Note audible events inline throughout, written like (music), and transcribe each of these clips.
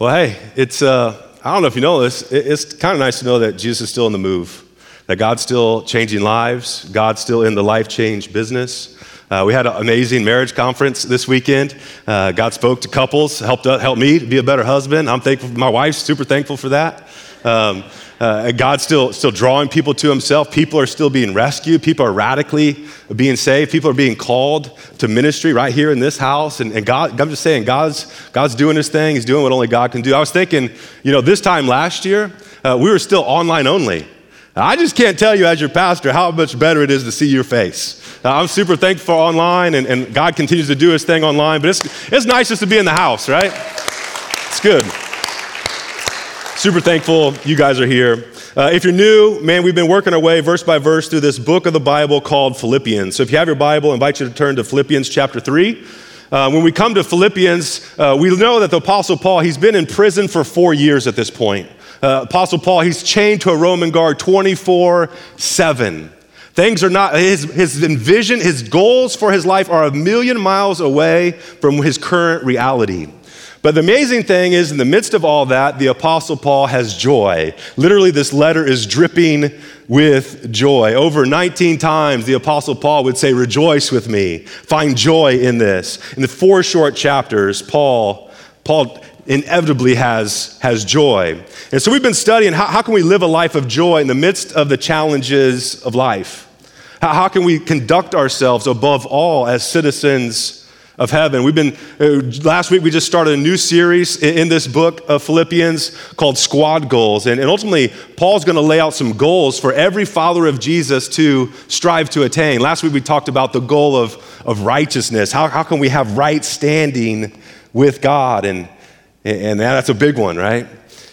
Well, hey, it's, uh, I don't know if you know this, it's kind of nice to know that Jesus is still in the move, that God's still changing lives, God's still in the life change business. Uh, we had an amazing marriage conference this weekend. Uh, God spoke to couples, helped, helped me to be a better husband. I'm thankful, my wife's super thankful for that. Um, uh, God's still, still drawing people to Himself. People are still being rescued. People are radically being saved. People are being called to ministry right here in this house. And, and God, I'm just saying, God's, God's doing His thing. He's doing what only God can do. I was thinking, you know, this time last year, uh, we were still online only. I just can't tell you, as your pastor, how much better it is to see your face. Uh, I'm super thankful for online, and, and God continues to do His thing online, but it's, it's nice just to be in the house, right? It's good. Super thankful you guys are here. Uh, if you're new, man, we've been working our way verse by verse through this book of the Bible called Philippians. So if you have your Bible, I invite you to turn to Philippians chapter 3. Uh, when we come to Philippians, uh, we know that the Apostle Paul, he's been in prison for four years at this point. Uh, Apostle Paul, he's chained to a Roman guard 24 7. Things are not, his, his vision, his goals for his life are a million miles away from his current reality. But the amazing thing is, in the midst of all that, the Apostle Paul has joy. Literally, this letter is dripping with joy. Over 19 times, the Apostle Paul would say, Rejoice with me, find joy in this. In the four short chapters, Paul, Paul inevitably has, has joy. And so we've been studying how, how can we live a life of joy in the midst of the challenges of life? How, how can we conduct ourselves above all as citizens of heaven. We've been, uh, last week we just started a new series in, this book of Philippians called Squad Goals. And, and ultimately, Paul's going to lay out some goals for every follower of Jesus to strive to attain. Last week we talked about the goal of, of righteousness. How, how can we have right standing with God? And, and that's a big one, right?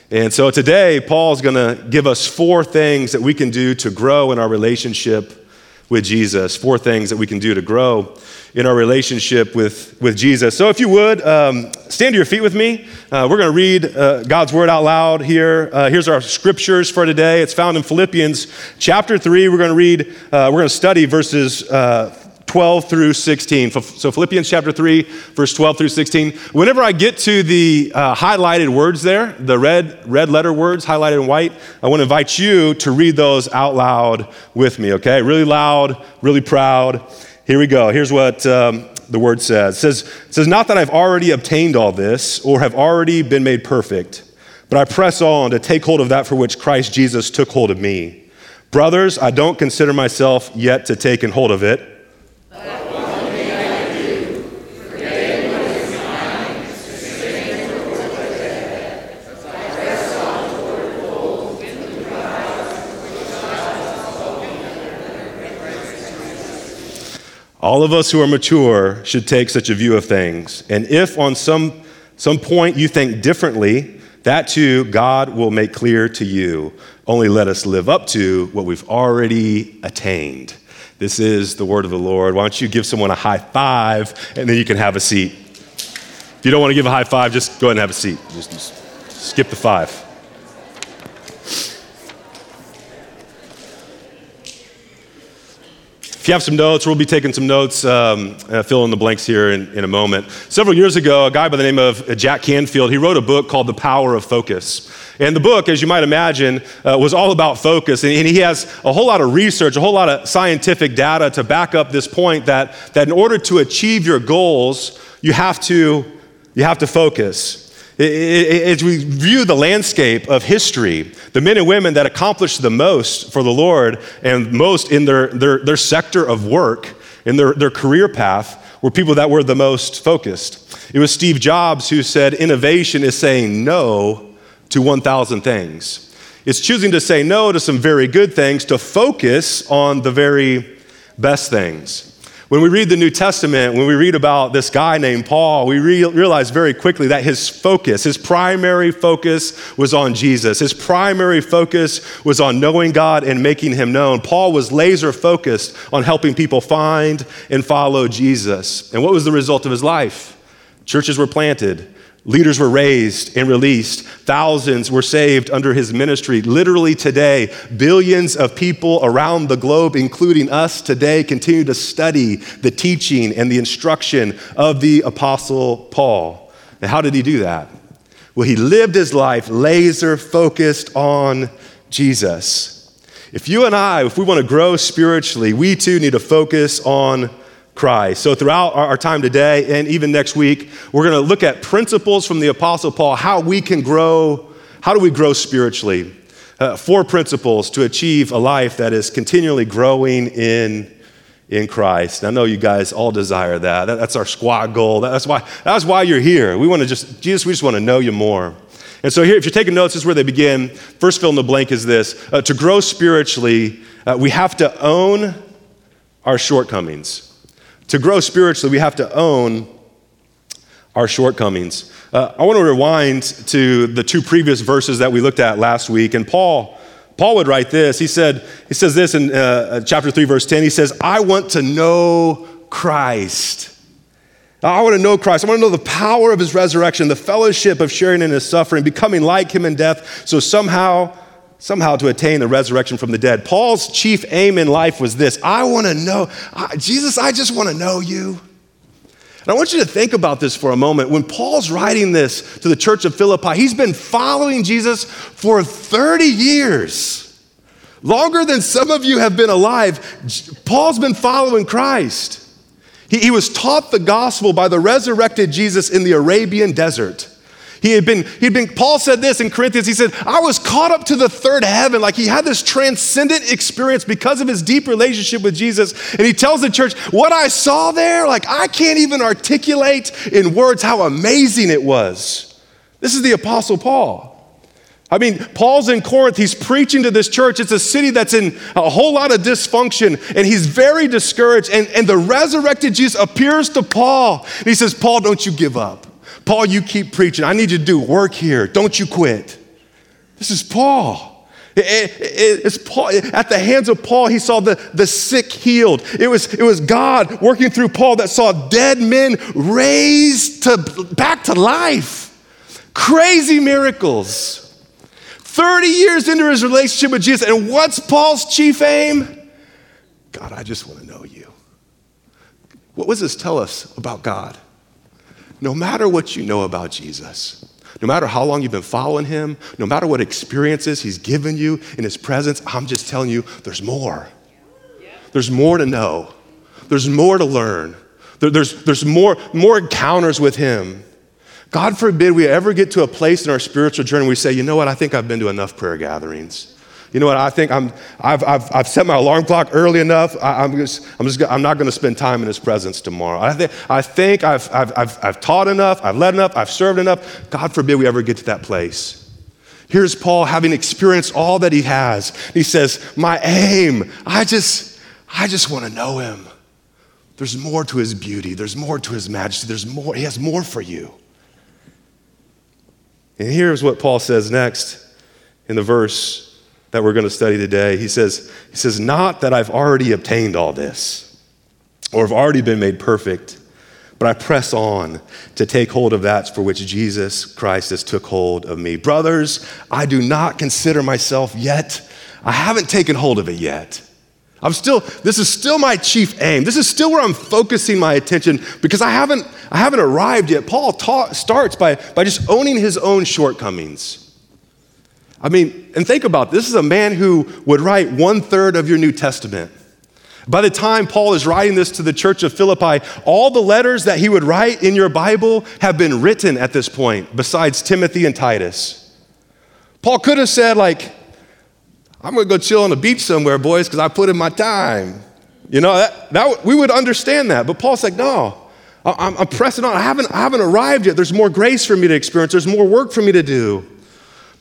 And so today, Paul's going to give us four things that we can do to grow in our relationship with Jesus. Four things that we can do to grow in our relationship with, with Jesus. So, if you would, um, stand to your feet with me. Uh, we're going to read uh, God's word out loud here. Uh, here's our scriptures for today. It's found in Philippians chapter 3. We're going to read, uh, we're going to study verses uh, 12 through 16. So, Philippians chapter 3, verse 12 through 16. Whenever I get to the uh, highlighted words there, the red, red letter words highlighted in white, I want to invite you to read those out loud with me, okay? Really loud, really proud. Here we go. Here's what um, the word says. It says, it says, Not that I've already obtained all this or have already been made perfect, but I press on to take hold of that for which Christ Jesus took hold of me. Brothers, I don't consider myself yet to take hold of it. All of us who are mature should take such a view of things. And if on some, some point you think differently, that too God will make clear to you. Only let us live up to what we've already attained. This is the word of the Lord. Why don't you give someone a high five and then you can have a seat? If you don't want to give a high five, just go ahead and have a seat. Just, just skip the five. If you have some notes, we'll be taking some notes, um, uh, fill in the blanks here in, in, a moment. Several years ago, a guy by the name of Jack Canfield, he wrote a book called The Power of Focus. And the book, as you might imagine, uh, was all about focus. And, and he has a whole lot of research, a whole lot of scientific data to back up this point that, that in order to achieve your goals, you have to, you have to focus. As we view the landscape of history, the men and women that accomplished the most for the Lord and most in their, their, their sector of work, in their, their career path, were people that were the most focused. It was Steve Jobs who said, Innovation is saying no to 1,000 things. It's choosing to say no to some very good things to focus on the very best things. When we read the New Testament, when we read about this guy named Paul, we re- realize very quickly that his focus, his primary focus was on Jesus. His primary focus was on knowing God and making him known. Paul was laser focused on helping people find and follow Jesus. And what was the result of his life? Churches were planted, Leaders were raised and released. Thousands were saved under his ministry. Literally today, billions of people around the globe, including us today, continue to study the teaching and the instruction of the Apostle Paul. And how did he do that? Well, he lived his life laser focused on Jesus. If you and I, if we want to grow spiritually, we too need to focus on Christ. So, throughout our, time today and even next week, we're going to look at principles from the Apostle Paul, how we can grow, how do we grow spiritually? Uh, four principles to achieve a life that is continually growing in in Christ. I know you guys all desire that. that that's our squad goal. That's why, that's why you're here. We want to just, Jesus, we just want to know you more. And so, here, if you're taking notes, this is where they begin. First fill in the blank is this uh, To grow spiritually, uh, we have to own our shortcomings. To grow spiritually, we have to own our shortcomings. Uh, I want to rewind to the two previous verses that we looked at last week. And Paul, Paul would write this. He said, he says this in uh, chapter 3, verse 10. He says, I want to know Christ I want to know Christ. I want to know the power of his resurrection, the fellowship of sharing in his suffering, becoming like him in death, so somehow, somehow to attain the resurrection from the dead. Paul's chief aim in life was this I want to know, Jesus, I just want to know you. And I want you to think about this for a moment. When Paul's writing this to the church of Philippi, he's been following Jesus for 30 years. Longer than some of you have been alive, Paul's been following Christ. He, he was taught the gospel by the resurrected Jesus in the Arabian desert. He had been, he'd been, Paul said this in Corinthians. He said, I was caught up to the third heaven. Like he had this transcendent experience because of his deep relationship with Jesus. And he tells the church, What I saw there, like I can't even articulate in words how amazing it was. This is the Apostle Paul. I mean, Paul's in Corinth. He's preaching to this church. It's a city that's in a whole lot of dysfunction, and he's very discouraged. And, and the resurrected Jesus appears to Paul. And he says, Paul, don't you give up. Paul, you keep preaching. I need you to do work here. Don't you quit. This is Paul. It, it, it's Paul. At the hands of Paul, he saw the, the sick healed. It was, it was God working through Paul that saw dead men raised to, back to life. Crazy miracles. 30 years into his relationship with Jesus. And what's Paul's chief aim? God, I just want to know you. What does this tell us about God? No matter what you know about Jesus, no matter how long you've been following him, no matter what experiences he's given you in his presence, I'm just telling you there's more. There's more to know, there's more to learn, there's, there's more, more encounters with him. God forbid we ever get to a place in our spiritual journey where we say, you know what, I think I've been to enough prayer gatherings. You know what, I think I'm, I've, I've, I've set my alarm clock early enough. I, am just, I'm, just, I'm not going to spend time in His presence tomorrow. I, th- I think I've, I've, I've, I've taught enough, I've led enough, I've served enough. God forbid we ever get to that place. Here's Paul having experienced all that he has. He says, My aim, I just, I just want to know him. There's more to his beauty, there's more to his majesty, there's more, he has more for you. And here's what Paul says next in the verse that we're going to study today. He says, he says, Not that I've already obtained all this or have already been made perfect, but I press on to take hold of that for which Jesus Christ has took hold of me. Brothers, I do not consider myself yet, I haven't taken hold of it yet. I'm still, this is still my chief aim. This is still where I'm focusing my attention because I haven't, I haven't arrived yet. Paul ta- starts by, by just owning his own shortcomings. I mean, and think about this. this is a man who would write one third of your New Testament. By the time Paul is writing this to the church of Philippi, all the letters that he would write in your Bible have been written at this point, besides Timothy and Titus. Paul could have said, like, I'm to go chill on the beach somewhere, boys, because I put in my time. You know, that, that, we would understand that. But Paul's like, no, I'm, I'm pressing on. I haven't, I haven't arrived yet. There's more grace for me to experience, there's more work for me to do.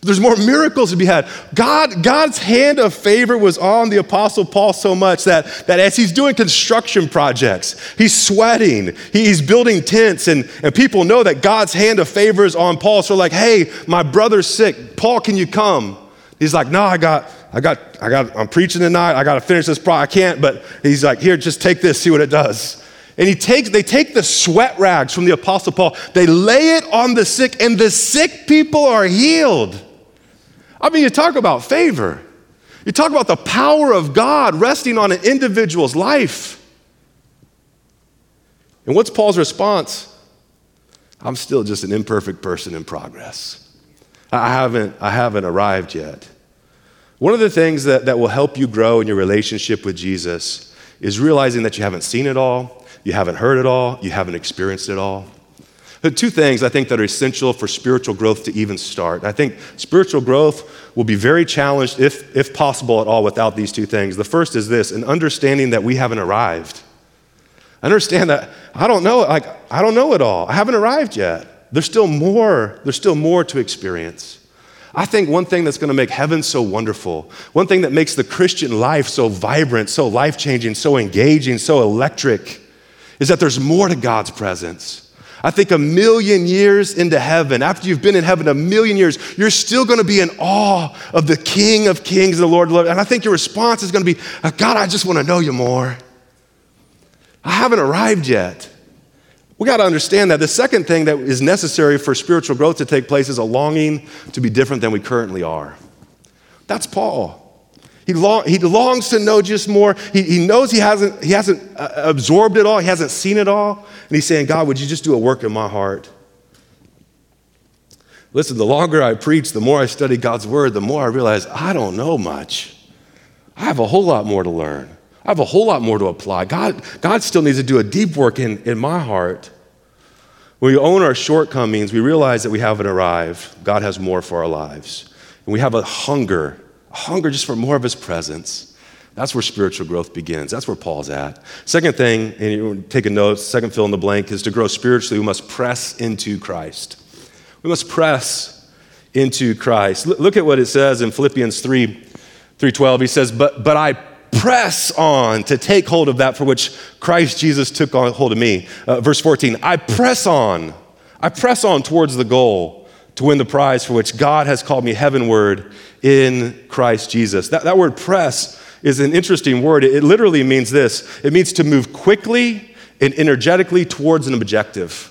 There's more miracles to be had. God, God's hand of favor was on the Apostle Paul so much that, that as he's doing construction projects, he's sweating, he's building tents, and, and people know that God's hand of favor is on Paul. So, like, hey, my brother's sick. Paul, can you come? He's like, no, I got, I got, I got, I'm preaching tonight. I got to finish this project. I can't, but he's like, here, just take this, see what it does. And he takes, they take the sweat rags from the Apostle Paul, they lay it on the sick, and the sick people are healed. I mean, you talk about favor. You talk about the power of God resting on an individual's life. And what's Paul's response? I'm still just an imperfect person in progress. I haven't, I haven't arrived yet. One of the things that, that will help you grow in your relationship with Jesus is realizing that you haven't seen it all, you haven't heard it all, you haven't experienced it all. Two things I think that are essential for spiritual growth to even start. I think spiritual growth will be very challenged, if, if possible at all, without these two things. The first is this an understanding that we haven't arrived. Understand that I don't know, like, I don't know it all. I haven't arrived yet. There's still more, there's still more to experience. I think one thing that's going to make heaven so wonderful, one thing that makes the Christian life so vibrant, so life changing, so engaging, so electric, is that there's more to God's presence. I think a million years into heaven, after you've been in heaven a million years, you're still going to be in awe of the King of Kings and the Lord of Lords. And I think your response is going to be, uh, God, I just want to know you more. I haven't arrived yet. We got to understand that. The second thing that is necessary for spiritual growth to take place is a longing to be different than we currently are. That's Paul. He, long, he longs to know just more. He, he knows he hasn't, he hasn't uh, absorbed it all, he hasn't seen it all. And he's saying, God, would you just do a work in my heart? Listen, the longer I preach, the more I study God's word, the more I realize I don't know much. I have a whole lot more to learn. I have a whole lot more to apply. God, God still needs to do a deep work in, in my heart. When we own our shortcomings, we realize that we haven't arrived. God has more for our lives. And we have a hunger, hunger just for more of His presence. That's where spiritual growth begins. That's where Paul's at. Second thing, and you take a note, second fill in the blank, is to grow spiritually, we must press into Christ. We must press into Christ. Look at what it says in Philippians 3 3:12. He says, But but I press on to take hold of that for which Christ Jesus took hold of me. Uh, verse 14, I press on. I press on towards the goal to win the prize for which God has called me heavenward in Christ Jesus. That, that word press is an interesting word. It, it literally means this it means to move quickly and energetically towards an objective.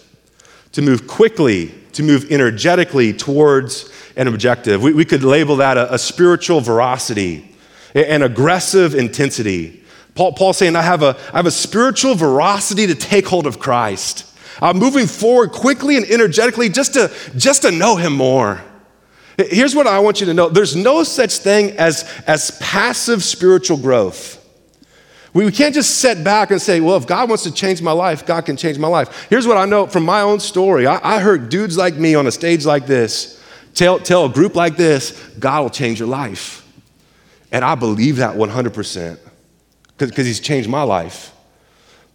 To move quickly, to move energetically towards an objective. We, we could label that a, a spiritual veracity an aggressive intensity. Paul, Paul's saying, I have, a, I have a spiritual veracity to take hold of Christ. I'm moving forward quickly and energetically just to, just to know him more. Here's what I want you to know there's no such thing as, as passive spiritual growth. We, we can't just sit back and say, well, if God wants to change my life, God can change my life. Here's what I know from my own story I, I heard dudes like me on a stage like this tell, tell a group like this, God will change your life. And I believe that 100% because he's changed my life.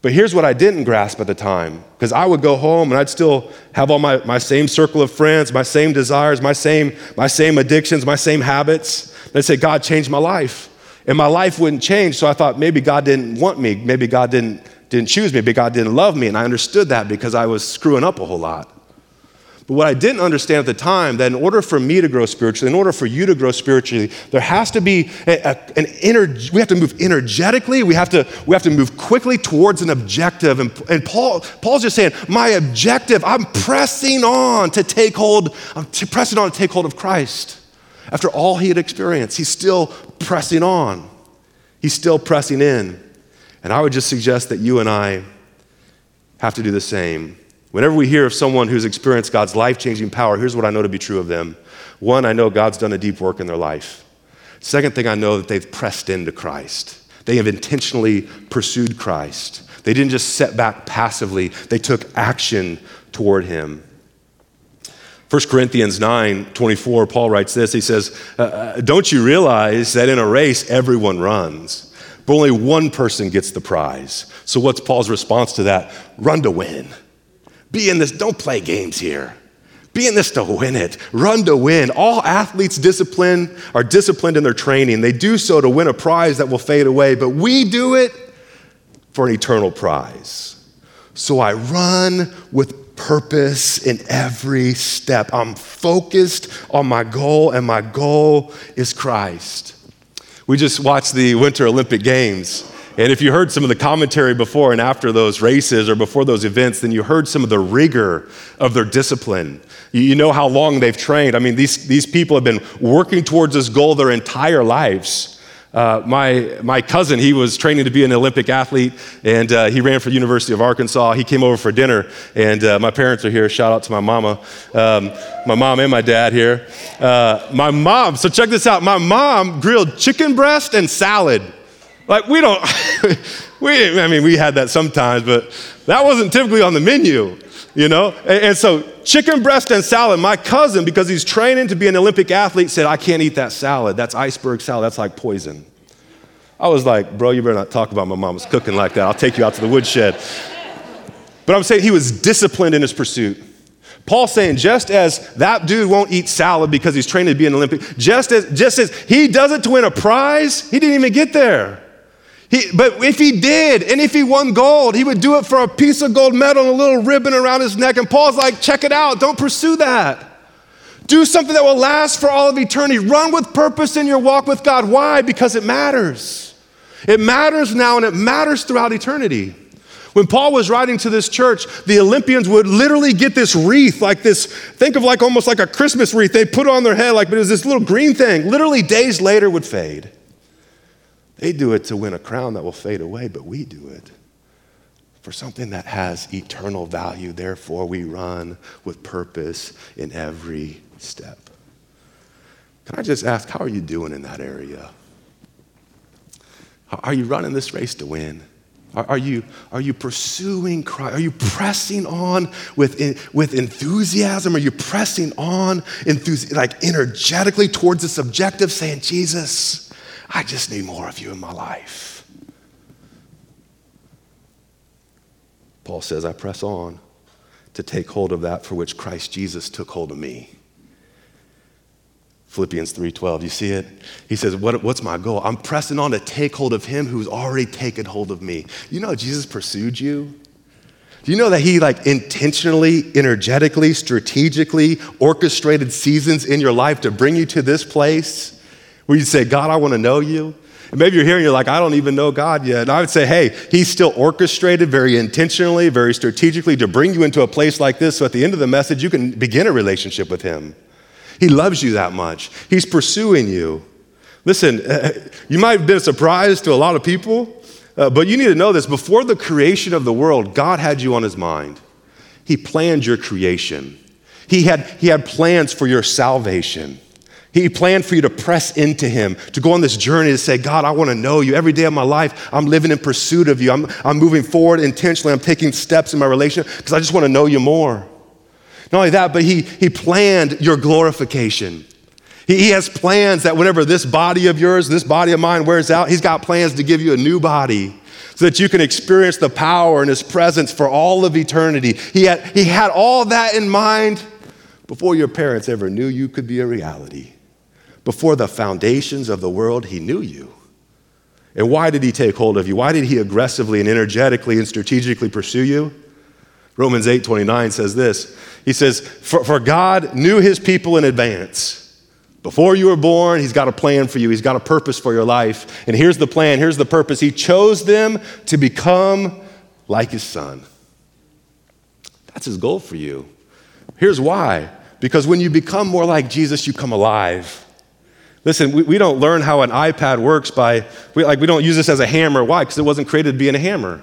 But here's what I didn't grasp at the time because I would go home and I'd still have all my, my same circle of friends, my same desires, my same, my same addictions, my same habits. And I'd say, God changed my life. And my life wouldn't change. So I thought maybe God didn't want me. Maybe God didn't, didn't choose me. Maybe God didn't love me. And I understood that because I was screwing up a whole lot. But what I didn't understand at the time, that in order for me to grow spiritually, in order for you to grow spiritually, there has to be a, a, an energy, we have to move energetically, we have to, we have to move quickly towards an objective. And, and Paul, Paul's just saying, my objective, I'm pressing on to take hold, I'm pressing on to take hold of Christ. After all he had experienced, he's still pressing on. He's still pressing in. And I would just suggest that you and I have to do the same. Whenever we hear of someone who's experienced God's life changing power, here's what I know to be true of them. One, I know God's done a deep work in their life. Second thing, I know that they've pressed into Christ. They have intentionally pursued Christ. They didn't just sit back passively, they took action toward Him. 1 Corinthians 9 24, Paul writes this. He says, uh, uh, Don't you realize that in a race everyone runs, but only one person gets the prize? So, what's Paul's response to that? Run to win. Be in this, don't play games here. Be in this to win it. Run to win. All athletes discipline are disciplined in their training. They do so to win a prize that will fade away, but we do it for an eternal prize. So I run with purpose in every step. I'm focused on my goal, and my goal is Christ. We just watched the Winter Olympic Games. And if you heard some of the commentary before and after those races or before those events, then you heard some of the rigor of their discipline. You know how long they've trained. I mean, these, these people have been working towards this goal their entire lives. Uh, my, my cousin, he was training to be an Olympic athlete, and uh, he ran for the University of Arkansas. He came over for dinner, and uh, my parents are here. Shout out to my mama, um, my mom and my dad here. Uh, my mom, so check this out. My mom grilled chicken breast and salad. Like we don't, (laughs) we, I mean, we had that sometimes, but that wasn't typically on the menu you know? And, and, so, chicken breast and salad, my cousin, because he's training to be an Olympic athlete, said, I can't eat that salad. That's iceberg salad. That's like poison. I was like, bro, you better not talk about my mom's cooking like that. I'll take you out to the woodshed. But I'm saying he was disciplined in his pursuit. Paul's saying, just as that dude won't eat salad because he's training to be an Olympic, just as, just as he does it to win a prize, he didn't even get there. He, but if he did, and if he won gold, he would do it for a piece of gold medal and a little ribbon around his neck. And Paul's like, check it out, don't pursue that. Do something that will last for all of eternity. Run with purpose in your walk with God. Why? Because it matters. It matters now and it matters throughout eternity. When Paul was writing to this church, the Olympians would literally get this wreath, like this, think of like almost like a Christmas wreath. They put on their head, like, but it was this little green thing, literally days later would fade. They do it to win a crown that will fade away, but we do it for something that has eternal value. Therefore, we run with purpose in every step. Can I just ask, how are you doing in that area? Are you running this race to win? Are, you, are you pursuing Christ? Are you pressing on with, with enthusiasm? Are you pressing on enthusi- like energetically towards this objective, saying, Jesus, I just need more of you in my life. Paul says, I press on to take hold of that for which Christ Jesus took hold of me. Philippians 3:12, you see it? He says, what, what's my goal? I'm pressing on to take hold of him who's already taken hold of me. You know Jesus pursued you? Do you know that he like intentionally, energetically, strategically orchestrated seasons in your life to bring you to this place? Where you say, God, I want to know you. And maybe you're here and you're like, I don't even know God yet. And I would say, hey, He's still orchestrated very intentionally, very strategically to bring you into a place like this. So at the end of the message, you can begin a relationship with Him. He loves you that much, He's pursuing you. Listen, (laughs) you might have been a surprise to a lot of people, uh, but you need to know this. Before the creation of the world, God had you on His mind, He planned your creation, He had, he had plans for your salvation. He planned for you to press into Him, to go on this journey to say, God, I want to know you. Every day of my life, I'm living in pursuit of you. I'm, I'm moving forward intentionally. I'm taking steps in my relationship because I just want to know you more. Not only that, but He, he planned your glorification. He, he has plans that whenever this body of yours, this body of mine wears out, He's got plans to give you a new body so that you can experience the power and His presence for all of eternity. He had, he had all that in mind before your parents ever knew you could be a reality. Before the foundations of the world, he knew you. And why did he take hold of you? Why did he aggressively and energetically and strategically pursue you? Romans 8 29 says this. He says, For, for God knew his people in advance. Before you were born, he's got a plan for you, he's got a purpose for your life. And here's the plan, here's the purpose. He chose them to become like his son. That's his goal for you. Here's why because when you become more like Jesus, you come alive. Listen, we, we don't learn how an iPad works by, we, like, we don't use this as a hammer. Why? Because it wasn't created to be in a hammer.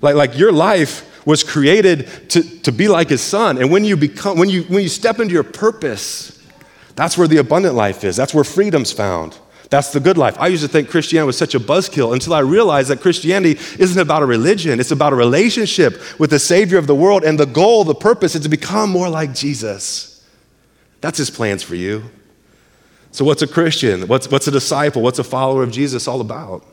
Like, like your life was created to, to be like his son. And when you become, when you, when you step into your purpose, that's where the abundant life is. That's where freedom's found. That's the good life. I used to think Christianity was such a buzzkill until I realized that Christianity isn't about a religion, it's about a relationship with the Savior of the world. And the goal, the purpose is to become more like Jesus. That's his plans for you. So, what's a Christian? What's, what's a disciple? What's a follower of Jesus all about?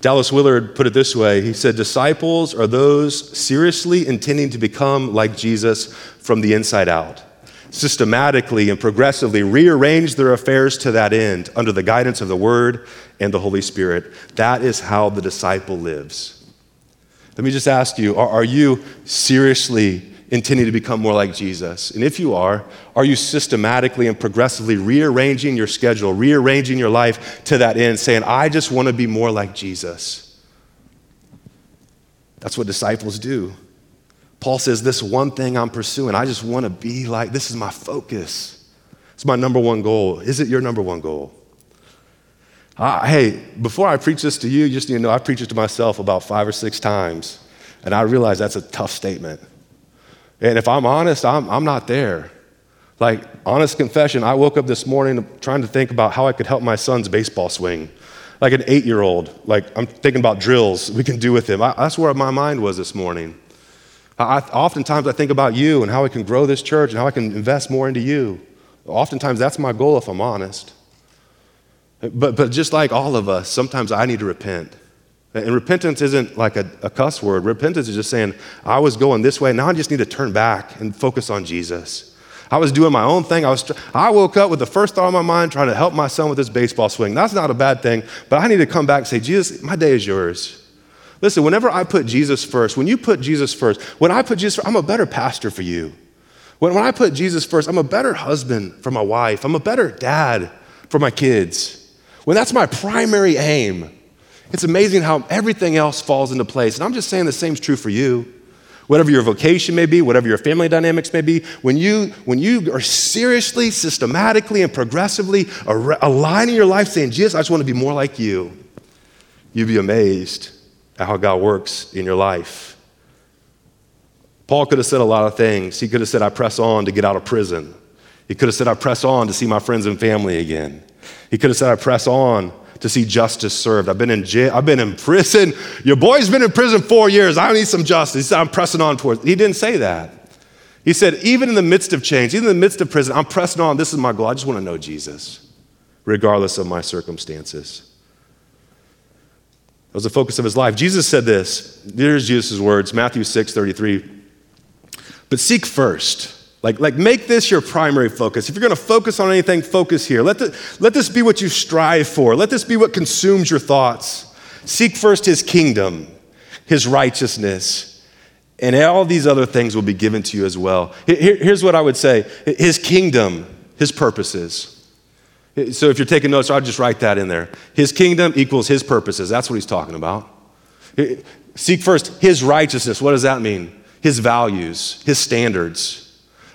Dallas Willard put it this way He said, Disciples are those seriously intending to become like Jesus from the inside out, systematically and progressively rearrange their affairs to that end under the guidance of the Word and the Holy Spirit. That is how the disciple lives. Let me just ask you are, are you seriously intending to become more like Jesus? And if you are, are you systematically and progressively rearranging your schedule, rearranging your life to that end, saying, I just want to be more like Jesus? That's what disciples do. Paul says, This one thing I'm pursuing, I just want to be like, this is my focus. It's my number one goal. Is it your number one goal? Hey, before I preach this to you, you just need to know I preach it to myself about five or six times. And I realize that's a tough statement. And if I'm honest, I'm, I'm not there. Like, honest confession, I woke up this morning trying to think about how I could help my son's baseball swing. Like an eight year old, like I'm thinking about drills we can do with him. I, that's where my mind was this morning. I, oftentimes I think about you and how I can grow this church and how I can invest more into you. Oftentimes that's my goal if I'm honest. But, but just like all of us, sometimes I need to repent. And repentance isn't like a, a, cuss word. Repentance is just saying, I was going this way, now I just need to turn back and focus on Jesus. I was doing my own thing. I, was, I woke up with the first thought in my mind trying to help my son with his baseball swing. That's not a bad thing, but I need to come back and say, Jesus, my day is yours. Listen, whenever I put Jesus first, when you put Jesus first, when I put Jesus first, I'm a better pastor for you. When, when I put Jesus first, I'm a better husband for my wife. I'm a better dad for my kids. When that's my primary aim, it's amazing how everything else falls into place. And I'm just saying the same is true for you. Whatever your vocation may be, whatever your family dynamics may be, when you, when you are seriously, systematically, and progressively aligning your life saying, Jesus, I just want to be more like you, you'd be amazed at how God works in your life. Paul could have said a lot of things. He could have said, I press on to get out of prison. He could have said, I press on to see my friends and family again. He could have said, I press on to see justice served. I've been in jail, I've been in prison. Your boy's been in prison four years. I need some justice. I'm pressing on towards. He didn't say that. He said, even in the midst of change, even in the midst of prison, I'm pressing on. This is my goal. I just want to know Jesus, regardless of my circumstances. That was the focus of his life. Jesus said this. Here's Jesus' words, Matthew 6, 33. But seek first like, like make this your primary focus. If you're going to focus on anything, focus here. Let, the, let this be what you strive for. Let this be what consumes your thoughts. Seek first his kingdom, his righteousness, and all these other things will be given to you as well. Here, here's what I would say his kingdom, his purposes. So if you're taking notes, I'll just write that in there. His kingdom equals his purposes. That's what he's talking about. Seek first his righteousness. What does that mean? His values, his standards.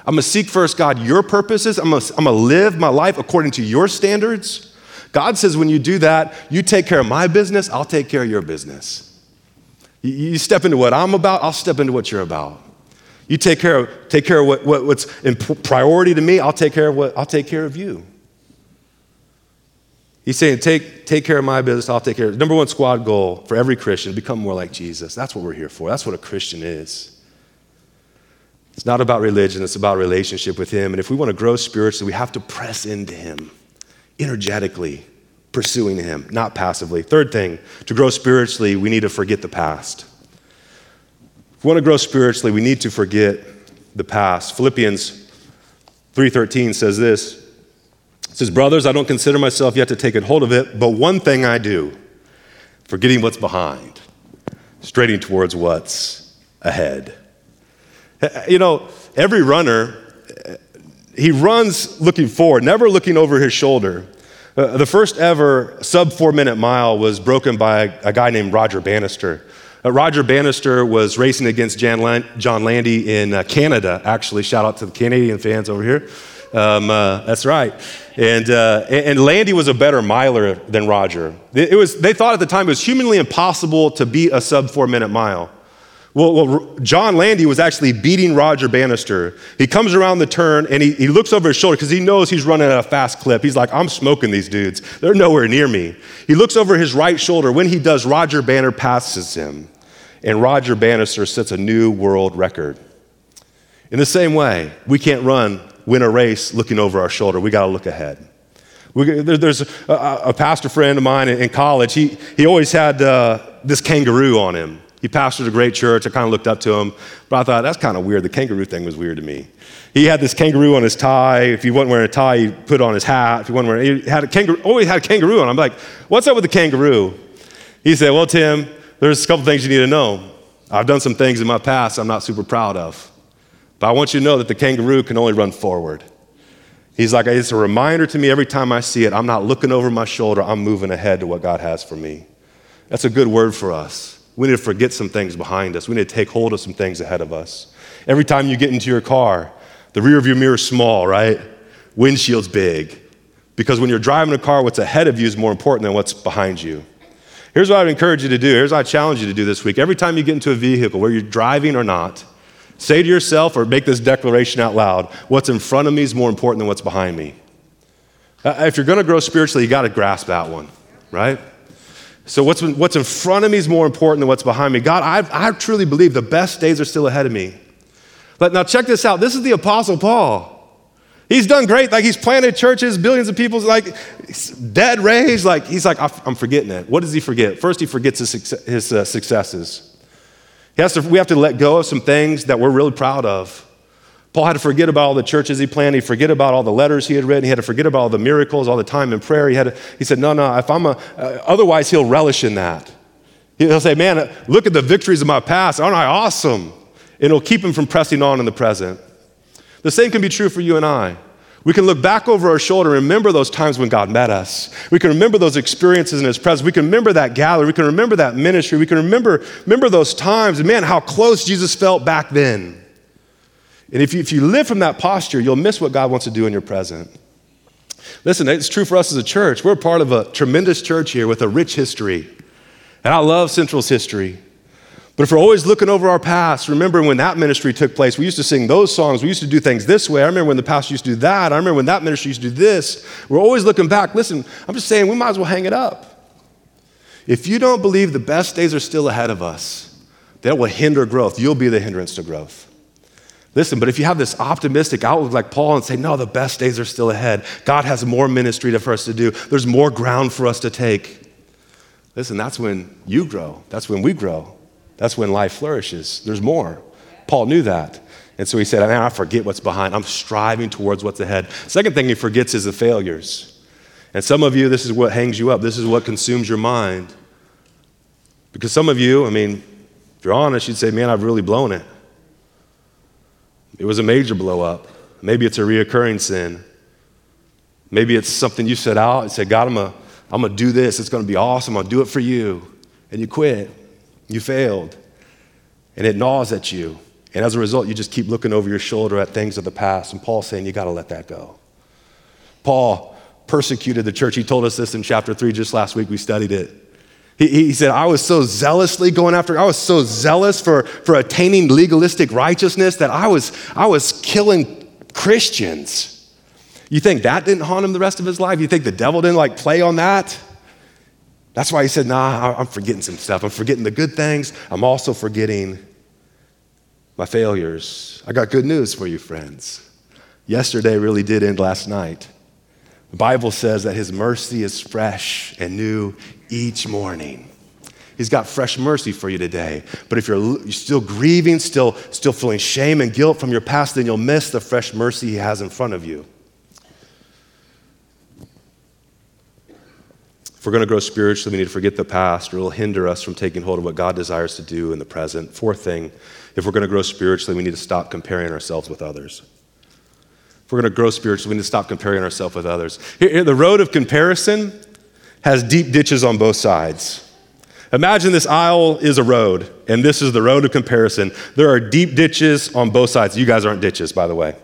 I'm gonna seek first, God, your purposes. I'm gonna, I'm gonna live my life according to your standards. God says, when you do that, you take care of my business, I'll take care of your business. You, you step into what I'm about, I'll step into what you're about. You take care of, take care of what, what, what's in priority to me, I'll take care of what I'll take care of you. He's saying, take, take care of my business, I'll take care of. Number one squad goal for every Christian, become more like Jesus. That's what we're here for. That's what a Christian is. It's not about religion, it's about relationship with Him. And if we want to grow spiritually, we have to press into Him energetically, pursuing Him, not passively. Third thing, to grow spiritually, we need to forget the past. If we want to grow spiritually, we need to forget the past. Philippians 3:13 says this. It says, "Brothers, I don't consider myself yet to take hold of it, but one thing I do, forgetting what's behind, straining towards what's ahead." You know, every runner, he runs looking forward, never looking over his shoulder. Uh, the first ever sub four minute mile was broken by a, a guy named Roger Bannister. Uh, Roger Bannister was racing against Jan John Landy in uh, Canada, actually. Shout out to the Canadian fans over here. Um, uh, that's right. And, uh, and Landy was a better miler than Roger. It was, they thought at the time it was humanly impossible to beat a sub four minute mile. Well, well, John Landy was actually beating Roger Bannister. He comes around the turn and he, he looks over his shoulder because he knows he's running at a fast clip. He's like, I'm smoking these dudes. They're nowhere near me. He looks over his right shoulder. When he does, Roger Banner passes him. And Roger Bannister sets a new world record. In the same way, we can't run, win a race looking over our shoulder. We got to look ahead. We, there's a, a, pastor friend of mine in college. He, he always had uh, this kangaroo on him. He pastored a great church. I kind of looked up to him, but I thought that's kind of weird. The kangaroo thing was weird to me. He had this kangaroo on his tie. If he wasn't wearing a tie, he put on his hat. If he wasn't wearing, he had a kangaroo. Always had a kangaroo on. I'm like, what's up with the kangaroo? He said, well, Tim, there's a couple things you need to know. I've done some things in my past I'm not super proud of, but I want you to know that the kangaroo can only run forward. He's like, it's a reminder to me every time I see it. I'm not looking over my shoulder. I'm moving ahead to what God has for me. That's a good word for us. We need to forget some things behind us. We need to take hold of some things ahead of us. Every time you get into your car, the rear view mirror is small, right? Windshield's big. Because when you're driving a car, what's ahead of you is more important than what's behind you. Here's what I would encourage you to do. Here's what I challenge you to do this week. Every time you get into a vehicle, whether you're driving or not, say to yourself or make this declaration out loud what's in front of me is more important than what's behind me. Uh, if you're going to grow spiritually, you got to grasp that one, right? So, what's, what's in front of me is more important than what's behind me. God, I, I truly believe the best days are still ahead of me. But now, check this out. This is the Apostle Paul. He's done great. Like, he's planted churches, billions of people, like, dead raised. Like, he's like, I'm forgetting it. What does he forget? First, he forgets his, his uh, successes. He has to, we have to let go of some things that we're really proud of. Paul had to forget about all the churches he planned. He forget about all the letters he had written. He had to forget about all the miracles, all the time in prayer. He, had to, he said, no, no, if I'm a, uh, otherwise he'll relish in that. He'll say, man, look at the victories of my past. Aren't I awesome? And it'll keep him from pressing on in the present. The same can be true for you and I. We can look back over our shoulder and remember those times when God met us. We can remember those experiences in His presence. We can remember that gathering. We can remember that ministry. We can remember, remember those times. And man, how close Jesus felt back then. And if you, if you live from that posture, you'll miss what God wants to do in your present. Listen, it's true for us as a church. We're part of a tremendous church here with a rich history. And I love Central's history. But if we're always looking over our past, remembering when that ministry took place, we used to sing those songs, we used to do things this way. I remember when the pastor used to do that. I remember when that ministry used to do this. We're always looking back. Listen, I'm just saying we might as well hang it up. If you don't believe the best days are still ahead of us, that will hinder growth. You'll be the hindrance to growth. Listen, but if you have this optimistic outlook like Paul and say, no, the best days are still ahead, God has more ministry for us to do, there's more ground for us to take. Listen, that's when you grow. That's when we grow. That's when life flourishes. There's more. Paul knew that. And so he said, I forget what's behind. I'm striving towards what's ahead. Second thing he forgets is the failures. And some of you, this is what hangs you up. This is what consumes your mind. Because some of you, I mean, if you're honest, you'd say, Man, I've really blown it. It was a major blow up. Maybe it's a reoccurring sin. Maybe it's something you set out and said, God, I'm going I'm to do this. It's going to be awesome. I'll do it for you. And you quit. You failed. And it gnaws at you. And as a result, you just keep looking over your shoulder at things of the past. And Paul's saying, you got to let that go. Paul persecuted the church. He told us this in chapter 3 just last week. We studied it. He, he said, I was so zealously going after, I was so zealous for, for attaining legalistic righteousness that I was, I was killing Christians. You think that didn't haunt him the rest of his life? You think the devil didn't like play on that? That's why he said, Nah, I'm forgetting some stuff. I'm forgetting the good things. I'm also forgetting my failures. I got good news for you, friends. Yesterday really did end last night. The Bible says that his mercy is fresh and new each morning. He's got fresh mercy for you today. But if you're, still grieving, still, still feeling shame and guilt from your past, then you'll miss the fresh mercy he has in front of you. If we're going to grow spiritually, we need to forget the past, or it'll hinder us from taking hold of what God desires to do in the present. Fourth thing, if we're going to grow spiritually, we need to stop comparing ourselves with others. If we're going to grow spiritually, we need to stop comparing ourselves with others. Here, the road of comparison has deep ditches on both sides. Imagine this aisle is a road, and this is the road of comparison. There are deep ditches on both sides. You guys aren't ditches, by the way.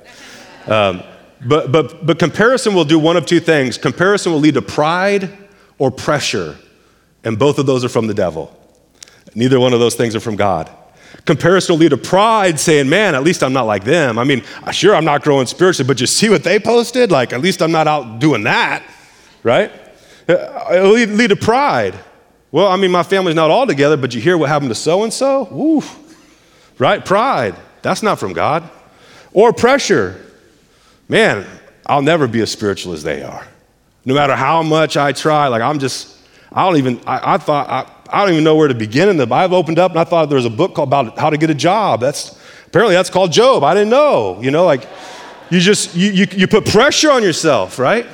Um, but, but, but comparison will do one of two things comparison will lead to pride or pressure, and both of those are from the devil. Neither one of those things are from God. Comparison will lead to pride, saying, Man, at least I'm not like them. I mean, sure, I'm not growing spiritually, but you see what they posted? Like, at least I'm not out doing that, right? Uh, it'll lead, lead to pride. Well, I mean, my family's not all together, but you hear what happened to so and so? Woo. Right? Pride. That's not from God. Or pressure. Man, I'll never be as spiritual as they are. No matter how much I try, like I'm just, I don't even, I, I thought, I, I don't even know where to begin in the Bible opened up and I thought there was a book called about how to get a job. That's apparently that's called Job. I didn't know. You know, like you just you, you, you put pressure on yourself, right?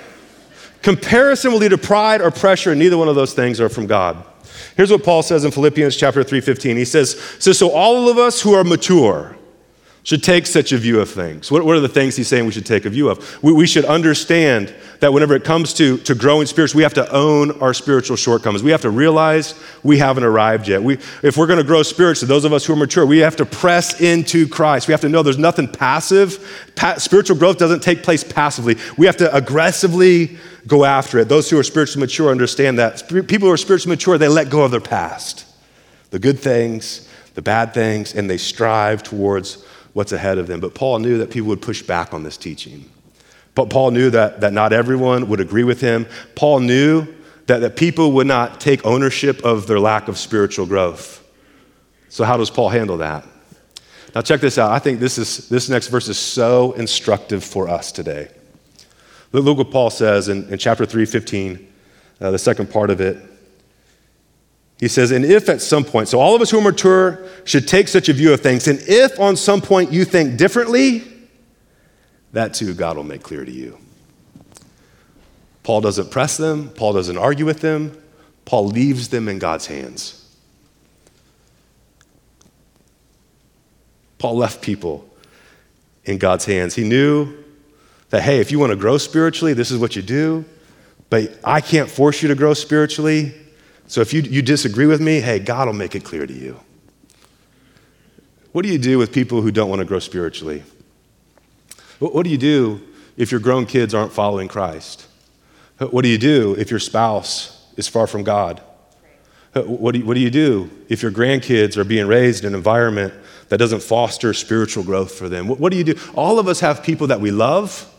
Comparison will lead to pride or pressure, and neither one of those things are from God. Here's what Paul says in Philippians chapter 3:15. He says, so, so all of us who are mature, should take such a view of things. What, what are the things he's saying we should take a view of? We, we should understand that whenever it comes to, to growing spirits, we have to own our spiritual shortcomings. We have to realize we haven't arrived yet. We, if we're going to grow spiritually, those of us who are mature, we have to press into Christ. We have to know there's nothing passive. Pa- spiritual growth doesn't take place passively. We have to aggressively go after it. Those who are spiritually mature understand that. People who are spiritually mature, they let go of their past, the good things, the bad things, and they strive towards what's ahead of them. But Paul knew that people would push back on this teaching. But Paul knew that, that not everyone would agree with him. Paul knew that, that people would not take ownership of their lack of spiritual growth. So, how does Paul handle that? Now, check this out. I think this, is, this next verse is so instructive for us today. Look what Paul says in, in chapter 3, 15, uh, the second part of it. He says, and if at some point, so all of us who are mature should take such a view of things, and if on some point you think differently, that too God will make clear to you. Paul doesn't press them, Paul doesn't argue with them, Paul leaves them in God's hands. Paul left people in God's hands. He knew that, hey, if you want to grow spiritually, this is what you do, but I can't force you to grow spiritually. So if you, you disagree with me, hey, God will make it clear to you. What do you do with people who don't want to grow spiritually? What, what do you do if your grown kids aren't following Christ? What do you do if your spouse is far from God? What do, you, what do you do if your grandkids are being raised in an environment that doesn't foster spiritual growth for them? What, what do you do? All of us have people that we love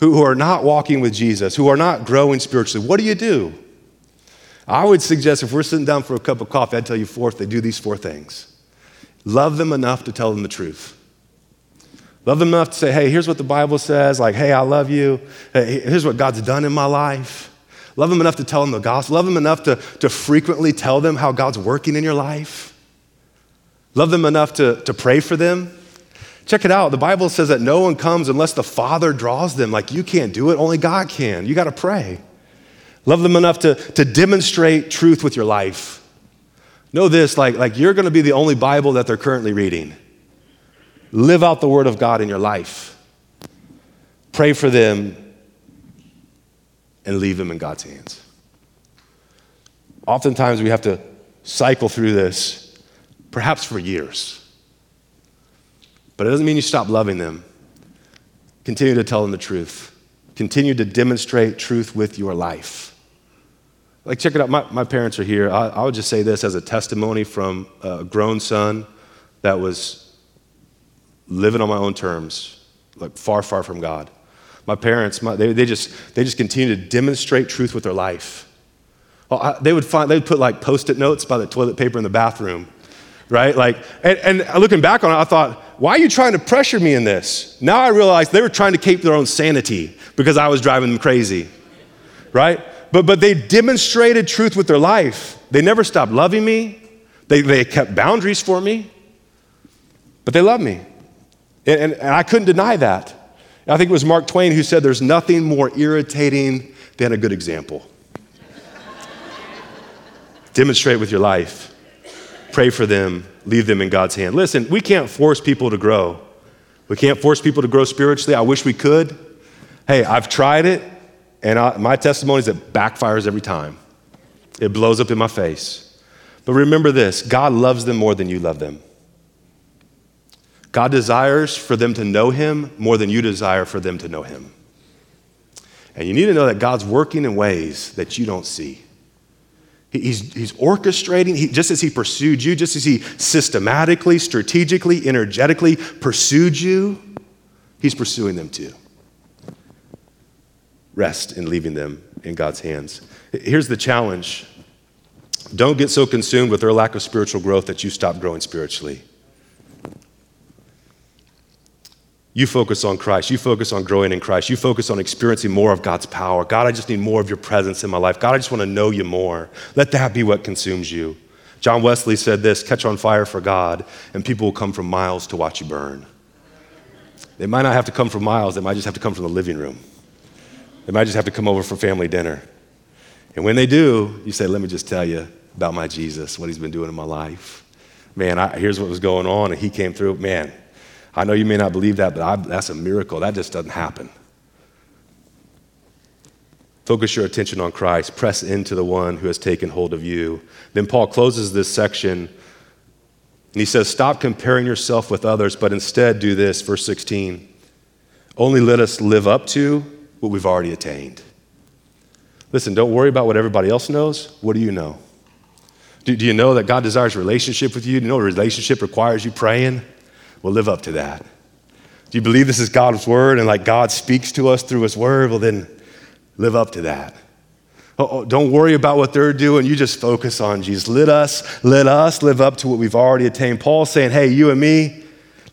who, who are not walking with Jesus, who are not growing spiritually. What do you do? I would suggest if we're sitting down for a cup of coffee, I'd tell you four, they do these four things. Love them enough to tell them the truth. Love them enough to say, hey, here's what the Bible says, like, hey, I love you. Hey, here's what God's done in my life. Love them enough to tell them the gospel. Love them enough to, to frequently tell them how God's working in your life. Love them enough to, to pray for them. Check it out. The Bible says that no one comes unless the Father draws them. Like, you can't do it, only God can. You got to pray. Love them enough to, to demonstrate truth with your life. Know this like, like you're going to be the only Bible that they're currently reading. Live out the Word of God in your life. Pray for them and leave them in God's hands. Oftentimes we have to cycle through this, perhaps for years. But it doesn't mean you stop loving them. Continue to tell them the truth. Continue to demonstrate truth with your life. Like, check it out. My, my parents are here. I, I would just say this as a testimony from a grown son that was living on my own terms, like far, far from God. My parents, my, they, they, just, they just continue to demonstrate truth with their life. Well, I, they would find, they'd put like post it notes by the toilet paper in the bathroom, right? Like, and, and looking back on it, I thought, why are you trying to pressure me in this? Now I realize they were trying to keep their own sanity because I was driving them crazy, right? But, but they demonstrated truth with their life. They never stopped loving me, they, they kept boundaries for me, but they loved me. And, and, and I couldn't deny that. I think it was Mark Twain who said, There's nothing more irritating than a good example. (laughs) Demonstrate with your life. Pray for them. Leave them in God's hand. Listen, we can't force people to grow. We can't force people to grow spiritually. I wish we could. Hey, I've tried it. And I, my testimony is it backfires every time. It blows up in my face. But remember this God loves them more than you love them. God desires for them to know Him more than you desire for them to know Him. And you need to know that God's working in ways that you don't see. He's, he's orchestrating, he, just as He pursued you, just as He systematically, strategically, energetically pursued you, He's pursuing them too rest in leaving them in God's hands. Here's the challenge don't get so consumed with their lack of spiritual growth that you stop growing spiritually. You focus on Christ. You focus on growing in Christ. You focus on experiencing more of God's power. God, I just need more of your presence in my life. God, I just want to know you more. Let that be what consumes you. John Wesley said this catch on fire for God, and people will come from miles to watch you burn. They might not have to come from miles, they might just have to come from the living room. They might just have to come over for family dinner. And when they do, you say, Let me just tell you about my Jesus, what he's been doing in my life. Man, I, here's what was going on, and he came through. Man, I know you may not believe that, but I, that's a miracle. That just doesn't happen. Focus your attention on Christ. Press into the one who has taken hold of you. Then Paul closes this section and he says, Stop comparing yourself with others, but instead do this. Verse 16 Only let us live up to what we've already attained. Listen, don't worry about what everybody else knows. What do you know? Do, do you know that God desires a relationship with you? Do you know a relationship requires you praying? Well, live up to that. Do you believe this is God's word and like God speaks to us through his word? Well, then live up to that. Oh, oh, don't worry about what they're doing. You just focus on Jesus. Let us, let us live up to what we've already attained. Paul's saying, hey, you and me,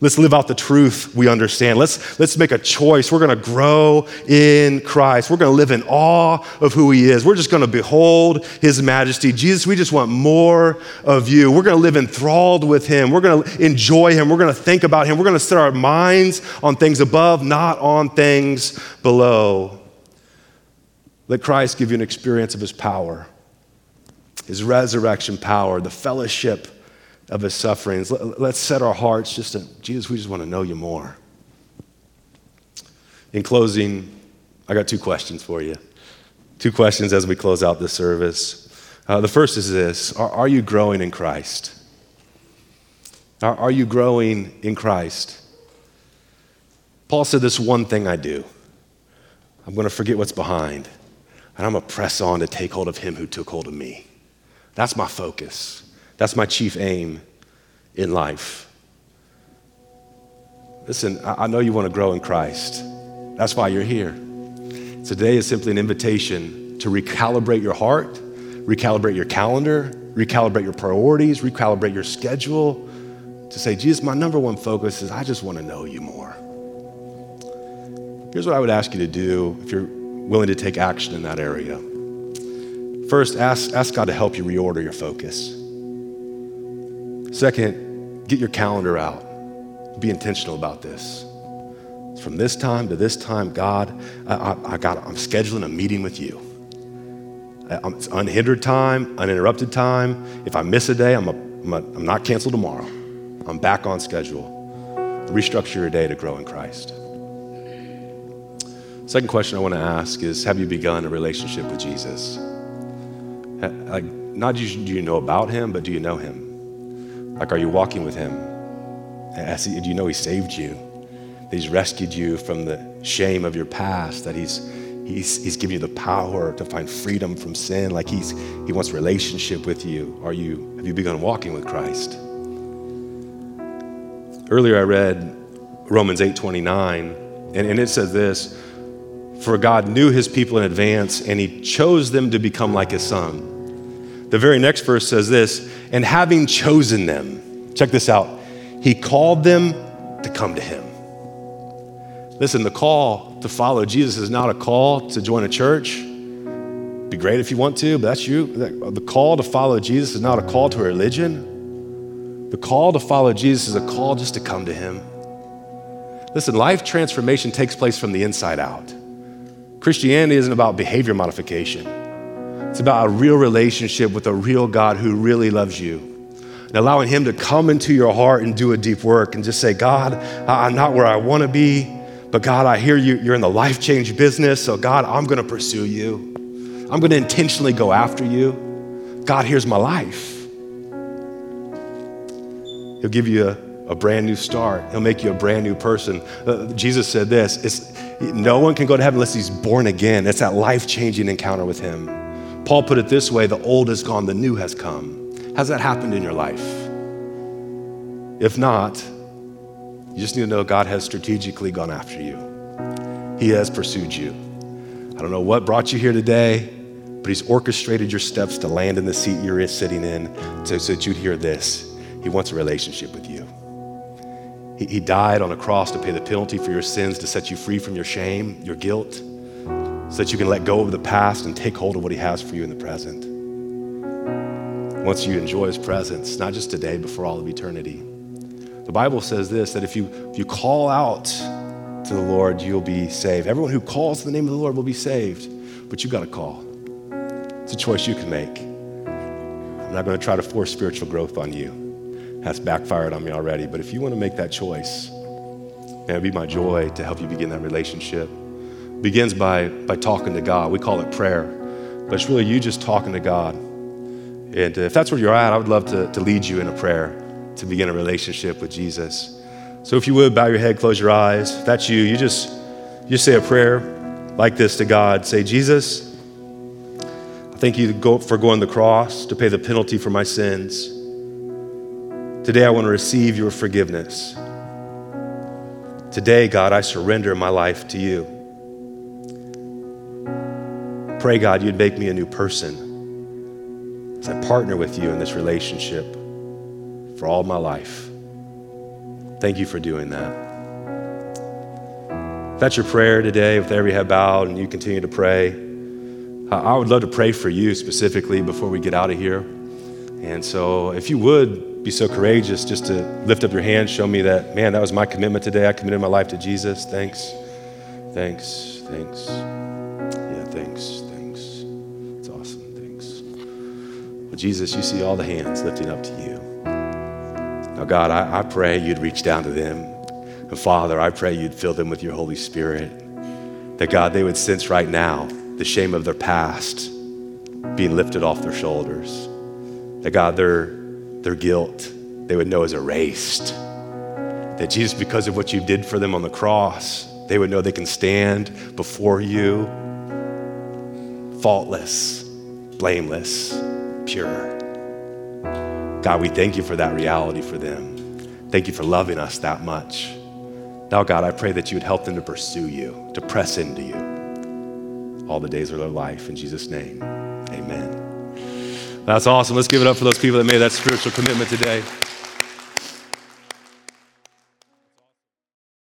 Let's live out the truth we understand. Let's, let's make a choice. We're going to grow in Christ. We're going to live in awe of who He is. We're just going to behold His majesty. Jesus, we just want more of you. We're going to live enthralled with Him. We're going to enjoy Him. We're going to think about Him. We're going to set our minds on things above, not on things below. Let Christ give you an experience of His power, His resurrection power, the fellowship of his sufferings. Let's set our hearts just to, Jesus, we just want to know you more. In closing, I got two questions for you. Two questions as we close out this service. Uh, the first is this Are, are you growing in Christ? Are, are you growing in Christ? Paul said, This one thing I do. I'm going to forget what's behind, and I'm going to press on to take hold of him who took hold of me. That's my focus. That's my chief aim in life. Listen, I know you want to grow in Christ. That's why you're here. Today is simply an invitation to recalibrate your heart, recalibrate your calendar, recalibrate your priorities, recalibrate your schedule, to say, Jesus, my number one focus is I just want to know you more. Here's what I would ask you to do if you're willing to take action in that area. First, ask, ask God to help you reorder your focus. Second, get your calendar out. Be intentional about this. From this time to this time, God, I, I, I got, I'm scheduling a meeting with you. It's unhindered time, uninterrupted time. If I miss a day, I'm, a, I'm, a, I'm not canceled tomorrow. I'm back on schedule. Restructure your day to grow in Christ. Second question I want to ask is Have you begun a relationship with Jesus? Like, not do you know about him, but do you know him? Like, are you walking with Him? He, do you know He saved you? That He's rescued you from the shame of your past, that He's He's, he's given you the power to find freedom from sin. Like he's, he wants relationship with you. Are you, have you begun walking with Christ? Earlier I read Romans 8 29, and, and it says this For God knew his people in advance, and he chose them to become like his son. The very next verse says this and having chosen them, check this out, he called them to come to him. Listen, the call to follow Jesus is not a call to join a church. Be great if you want to, but that's you. The call to follow Jesus is not a call to a religion. The call to follow Jesus is a call just to come to him. Listen, life transformation takes place from the inside out. Christianity isn't about behavior modification. It's about a real relationship with a real God who really loves you. And allowing Him to come into your heart and do a deep work and just say, God, I'm not where I want to be, but God, I hear you. You're in the life change business. So, God, I'm going to pursue you. I'm going to intentionally go after you. God, here's my life. He'll give you a, a brand new start. He'll make you a brand new person. Uh, Jesus said this no one can go to heaven unless he's born again. It's that life changing encounter with him. Paul put it this way the old is gone, the new has come. Has that happened in your life? If not, you just need to know God has strategically gone after you. He has pursued you. I don't know what brought you here today, but He's orchestrated your steps to land in the seat you're sitting in so, so that you'd hear this. He wants a relationship with you. He, he died on a cross to pay the penalty for your sins, to set you free from your shame, your guilt so that you can let go of the past and take hold of what He has for you in the present. Once you enjoy His presence, not just today, but for all of eternity. The Bible says this that if you, if you call out to the Lord, you'll be saved. Everyone who calls to the name of the Lord will be saved, but you've got to call. It's a choice you can make. I'm not going to try to force spiritual growth on you. That's backfired on me already. But if you want to make that choice, Man, it'd be my joy to help you begin that relationship. Begins by, by talking to God. We call it prayer, but it's really you just talking to God. And uh, if that's where you're at, I would love to, to lead you in a prayer to begin a relationship with Jesus. So if you would, bow your head, close your eyes. If that's you, you just, you just say a prayer like this to God. Say, Jesus, I thank you for going to the cross to pay the penalty for my sins. Today I want to receive your forgiveness. Today, God, I surrender my life to you. Pray, God, you'd make me a new person as I partner with you in this relationship for all my life. Thank you for doing that. If that's your prayer today, with every head bowed and you continue to pray, I would love to pray for you specifically before we get out of here. And so, if you would, be so courageous just to lift up your hand, show me that, man, that was my commitment today. I committed my life to Jesus. Thanks. Thanks. Thanks. Yeah, thanks. Jesus, you see all the hands lifting up to you. Now, God, I, I pray you'd reach down to them. And Father, I pray you'd fill them with your Holy Spirit. That, God, they would sense right now the shame of their past being lifted off their shoulders. That, God, they're their guilt, they would know is erased. That Jesus, because of what you did for them on the cross, they would know they can stand before you faultless, blameless, pure. God, we thank you for that reality for them. Thank you for loving us that much. Now, God, I pray that you would help them to pursue you, to press into you all the days of their life. In Jesus' name, amen. That's awesome. Let's give it up for those people that made that spiritual commitment today.